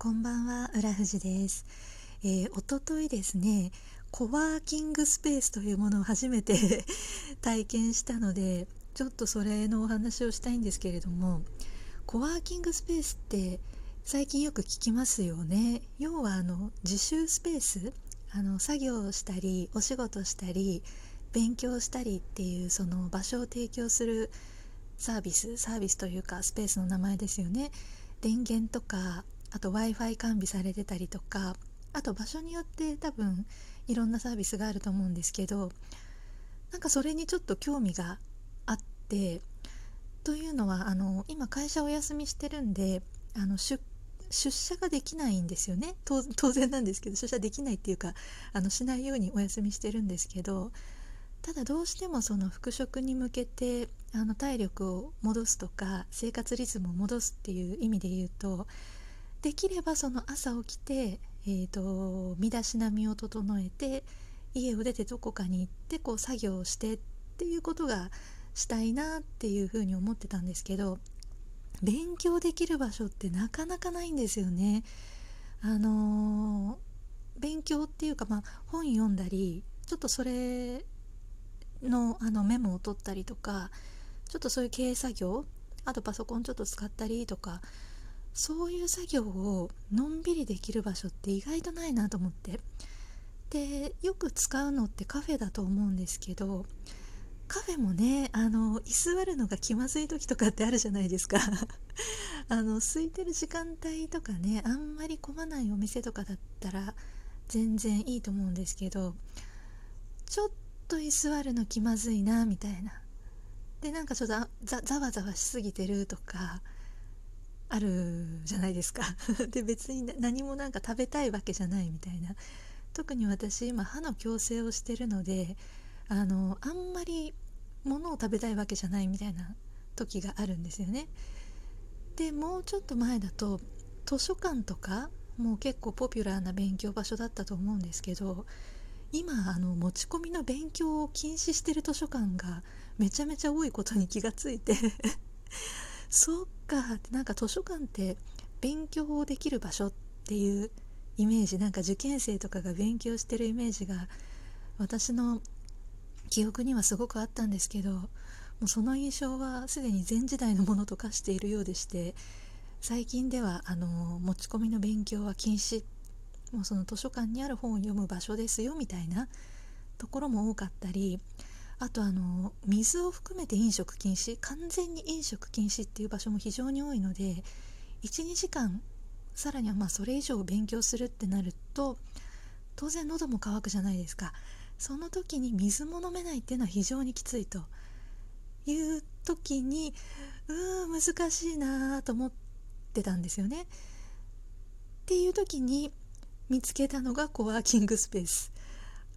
こんばんは、浦富です。えー、おとといですね、コワーキングスペースというものを初めて 体験したので、ちょっとそれのお話をしたいんですけれども、コワーキングスペースって最近よく聞きますよね。要はあの自習スペース、あの作業をしたり、お仕事したり、勉強したりっていうその場所を提供するサービス、サービスというかスペースの名前ですよね。電源とかあと w i f i 完備されてたりとかあと場所によって多分いろんなサービスがあると思うんですけどなんかそれにちょっと興味があってというのはあの今会社お休みしてるんであの出社ができないんですよね。当然なんですけど出社できないっていうかあのしないようにお休みしてるんですけどただどうしてもその復職に向けてあの体力を戻すとか生活リズムを戻すっていう意味で言うとできればその朝起きて、えーと、身だしなみを整えて家を出てどこかに行ってこう作業をしてっていうことがしたいなっていうふうに思ってたんですけど勉強できる場所ってなかなかないんですよね。あのー、勉強っていうか、まあ、本読んだりちょっとそれのあのメモを取ったりとかちょっとそういう経営作業あとパソコンちょっと使ったりとかそういう作業をのんびりできる場所って意外とないなと思って。でよく使うのってカフェだと思うんですけどカフェもねあの居座るのが気まずい時とかってあるじゃないですか。あの空いてる時間帯とかねあんまり混まないお店とかだったら全然いいと思うんですけどちょっと居座るの気まずいなみたいな。でなんかちょっとざざわざわしすぎてるとかあるじゃないですか。で別に何もなんか食べたいわけじゃないみたいな。特に私今歯の矯正をしてるのであのあんまり物を食べたいわけじゃないみたいな時があるんですよね。でもうちょっと前だと図書館とかもう結構ポピュラーな勉強場所だったと思うんですけど今あの持ち込みの勉強を禁止してる図書館がめちゃめちゃ多いことに気がついて。そっか。なんか図書館って勉強できる場所っていうイメージなんか受験生とかが勉強してるイメージが私の記憶にはすごくあったんですけどもうその印象はすでに前時代のものと化しているようでして最近ではあの持ち込みの勉強は禁止。もうその図書館にある本を読む場所ですよみたいなところも多かったりあとあの水を含めて飲食禁止完全に飲食禁止っていう場所も非常に多いので12時間さらにはまそれ以上勉強するってなると当然喉も渇くじゃないですか。その時に水も飲めないっていうのは非常にきついと。いう時にうー難しいなと思ってたんですよね。っていう時に見つけたのがコワーキングスペース。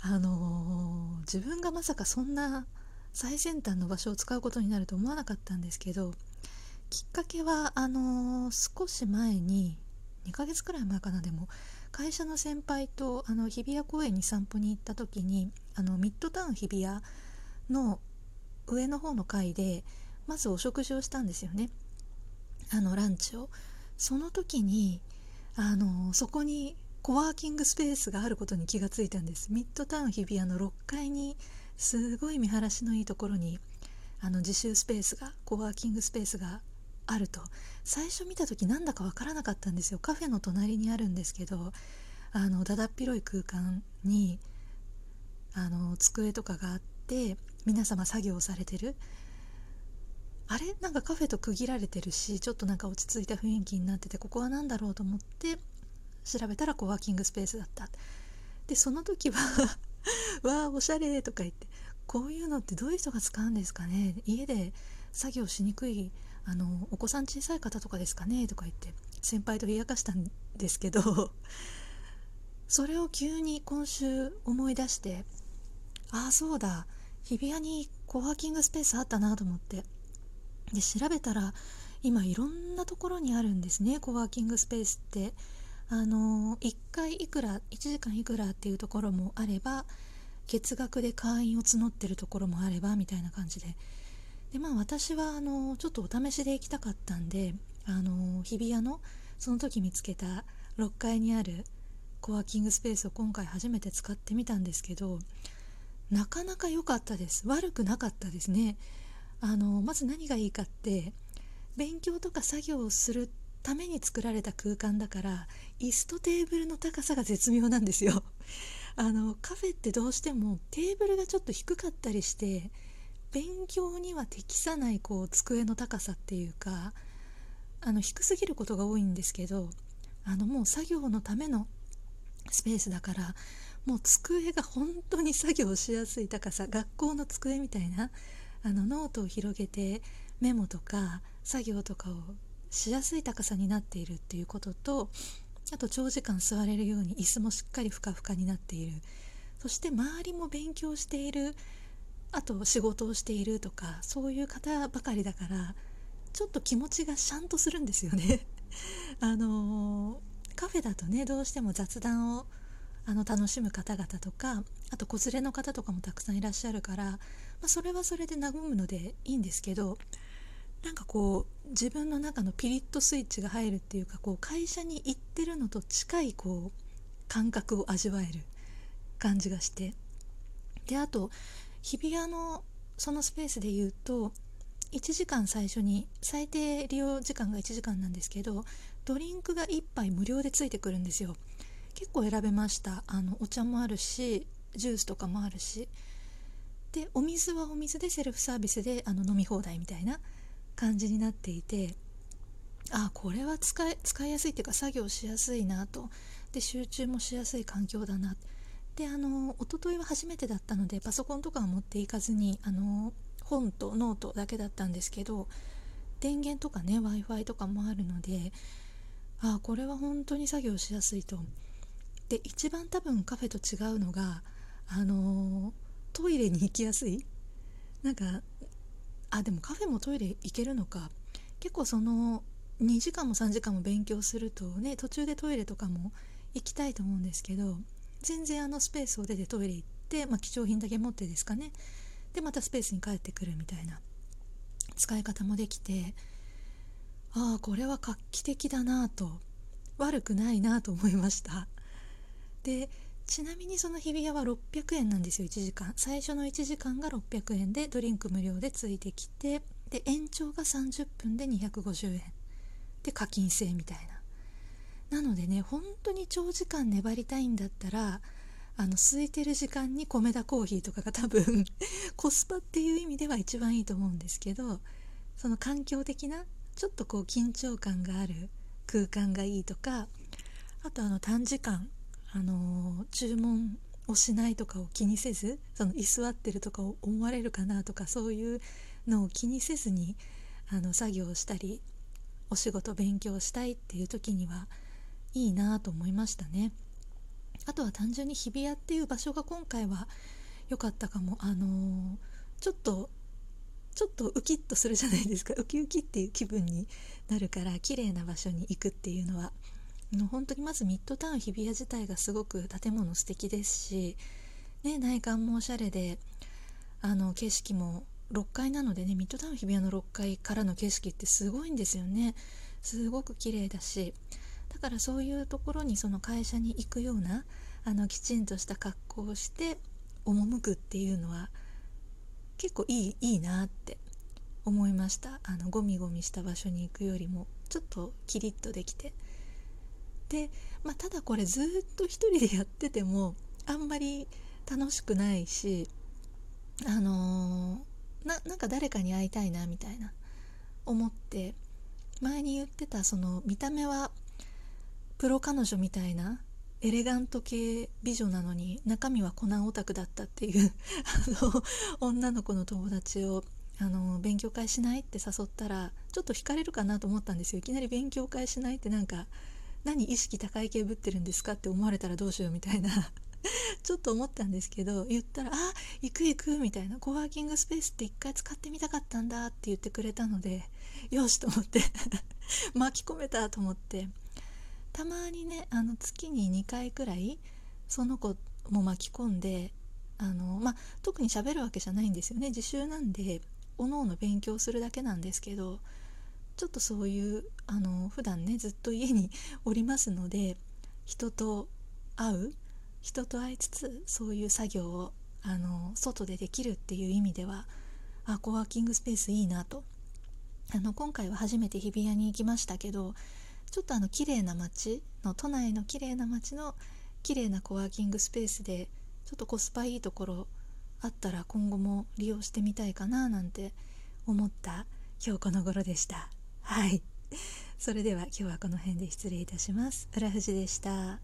あのー、自分がまさかそんな最先端の場所を使うことになると思わなかったんですけどきっかけはあのー、少し前に2ヶ月くらい前かなでも会社の先輩とあの日比谷公園に散歩に行った時にあのミッドタウン日比谷の上の方の階でまずお食事をしたんですよね。あのランチを。その時にあのそこにコワーキングスペースがあることに気がついたんです。ミッドタウン日比谷の6階にすごい見晴らしのいいところにあの自習スペースがコワーキングスペースがあると。最初見た時なんだかわからなかったんですよ。カフェの隣にあるんですけどあのだだっ広い空間にあの机とかがあって皆様作業されてる。あれ？なんかカフェと区切られてるしちょっとなんか落ち着いた雰囲気になっててここは何だろうと思って調べたらコワーキングスペースだった。でその時は わあおしゃれとか言ってこういうのってどういう人が使うんですかね？家で作業しにくいあのお子さん小さい方とかですかねとか言って先輩と冷やかしたんですけど それを急に今週思い出してああそうだ日比谷にコワーキングスペースあったなと思ってで調べたら今いろんなところにあるんですねコワーキングスペースって。あの1回いくら1時間いくらっていうところもあれば月額で会員を募ってるところもあればみたいな感じで。でまあ私はあのちょっとお試しで行きたかったんであの日比谷のその時見つけた6階にあるコワーキングスペースを今回初めて使ってみたんですけどなかなか良かったです。悪くなかったですね。あのまず何がいいかって勉強とか作業をするために作られた空間だから椅子とテーブルの高さが絶妙なんですよ。あのカフェってどうしてもテーブルがちょっと低かったりして勉強には適さないこう机の高さっていうかあの低すぎることが多いんですけどあのもう作業のためのスペースだからもう机が本当に作業しやすい高さ学校の机みたいなあのノートを広げてメモとか作業とかをしやすい高さになっているっていうこととあと長時間座れるように椅子もしっかりふかふかになっている。そして周りも勉強している。あと仕事をしているとかそういう方ばかりだからちょっと気持ちがシャンとするんですよね。あのカフェだとねどうしても雑談をあの楽しむ方々とかあと子連れの方とかもたくさんいらっしゃるから、まあ、それはそれで和むのでいいんですけどなんかこう自分の中のピリッとスイッチが入るっていうかこう会社に行ってるのと近いこう感覚を味わえる感じがして。であと日比谷のそのスペースで言うと1時間最初に最低利用時間が1時間なんですけどドリンクが1杯無料でついてくるんですよ。結構選べました。あのお茶もあるしジュースとかもあるし。でお水はお水でセルフサービスであの飲み放題みたいな感じになっていてあこれは使い使いやすいっていうか作業しやすいなと。で集中もしやすい環境だな。であの一昨日は初めてだったのでパソコンとかは持っていかずにあの本とノートだけだったんですけど電源とかね w i f i とかもあるのであこれは本当に作業しやすいと。で一番多分カフェと違うのがあのトイレに行きやすい。なんかあでもカフェもトイレ行けるのか。結構その2時間も3時間も勉強するとね途中でトイレとかも行きたいと思うんですけど全然あのスペースを出てトイレ行って、まあ、貴重品だけ持ってですかね。でまたスペースに帰ってくるみたいな使い方もできてああこれは画期的だなと。悪くないなと思いました。でちなみにその日比谷は600円なんですよ。1時間。最初の1時間が600円でドリンク無料でついてきてで延長が30分で250円。で課金制みたいな。なのでね本当に長時間粘りたいんだったらあの空いてる時間に米田コーヒーとかが多分 コスパっていう意味では一番いいと思うんですけどその環境的なちょっとこう緊張感がある空間がいいとかあとあの短時間あの注文をしないとかを気にせずその居座ってるとかを思われるかなとかそういうのを気にせずにあの作業をしたりお仕事勉強したいっていう時にはいいなと思いましたね。あとは単純に日比谷っていう場所が今回は良かったかも。あのちょっとちょっとウキッとするじゃないですか。ウキウキっていう気分になるから綺麗な場所に行くっていうのはの本当にまずミッドタウン日比谷自体がすごく建物素敵ですし、ね、内観もおしゃれであの景色も6階なのでねミッドタウン日比谷の6階からの景色ってすごいんですよね。すごく綺麗だしだからそういうところにその会社に行くようなあのきちんとした格好をして赴くっていうのは結構いいいいなって思いました。あのゴミゴミした場所に行くよりもちょっとキリッとできてで、まあ、ただこれずっと一人でやっててもあんまり楽しくないしあのー、ななんか誰かに会いたいなみたいな思って前に言ってたその見た目はプロ彼女みたいなエレガント系美女なのに中身はコナンオタクだったっていう あの女の子の友達をあの勉強会しないって誘ったらちょっと惹かれるかなと思ったんですよ。いきなり勉強会しないってなんか何意識高い系ぶってるんですか？って思われたらどうしようみたいな。ちょっと思ったんですけど言ったら「あ行く行く」みたいな「コワーキングスペースって一回使ってみたかったんだ」って言ってくれたので よしと思って。巻き込めたと思って。たまにねあの月に2回くらいその子も巻き込んであの、まあ、特に喋るわけじゃないんですよね。自習なんでおのおの勉強するだけなんですけどちょっとそういうあの普段ねずっと家におりますので人と会う人と会いつつそういう作業をあの外でできるっていう意味ではあコワーキングスペースいいなと。あの今回は初めて日比谷に行きましたけどちょっとあの綺麗な街の都内の綺麗な街の綺麗なコワーキングスペースでちょっとコスパいいところあったら今後も利用してみたいかななんて思った今日この頃でした。はい。それでは今日はこの辺で失礼いたします。浦富士でした。